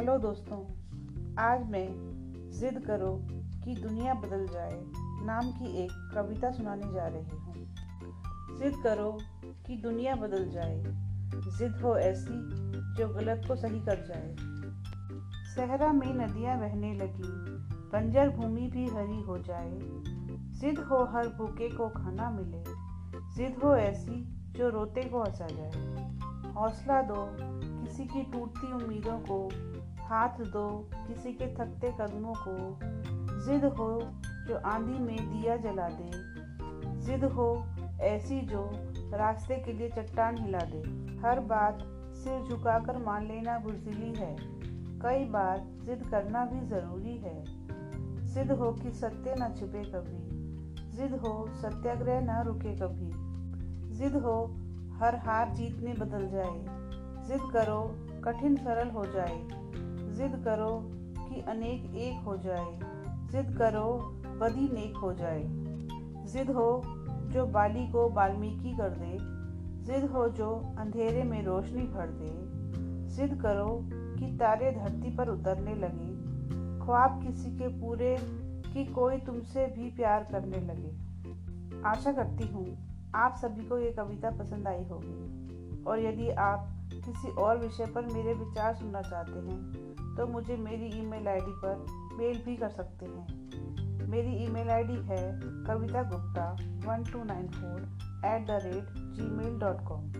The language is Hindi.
हेलो दोस्तों, आज मैं जिद करो कि दुनिया बदल जाए नाम की एक कविता सुनाने जा रही हूँ। जिद करो कि दुनिया बदल जाए, जिद हो ऐसी जो गलत को सही कर जाए। सहरा में नदियाँ बहने लगी, बंजर भूमि भी हरी हो जाए। जिद हो हर भूखे को खाना मिले, जिद हो ऐसी जो रोते को हंसा जाए। हौसला दो किसी की टूटती उम्मीदों को हाथ दो किसी के थकते कदमों को। जिद हो जो आंधी में दिया जला दे। जिद हो ऐसी जो रास्ते के लिए चट्टान हिला दे। हर बात सिर झुकाकर मान लेना बुजदिली है। कई बार जिद करना भी ज़रूरी है। जिद हो कि सत्य न छुपे कभी। जिद हो सत्याग्रह न रुके कभी। जिद हो हर हार जीत में बदल जाए। जिद करो कठिन सरल हो जाए। जिद करो कि अनेक एक हो जाए। जिद करो, बदी नेक हो जाए। जिद हो जो बाली को बाल्मीकि कर दे। जिद हो जो अंधेरे में रोशनी भर दे। जिद करो कि तारे धरती पर उतरने लगे। ख्वाब किसी के पूरे कि कोई तुमसे भी प्यार करने लगे। आशा करती हूँ आप सभी को ये कविता पसंद आई होगी। और यदि आप किसी और विषय पर मेरे विचार सुनना चाहते हैं तो मुझे मेरी ईमेल आईडी पर मेल भी कर सकते हैं। मेरी ईमेल आईडी है Kavita Gupta one two nine four at the rate Gmail dot com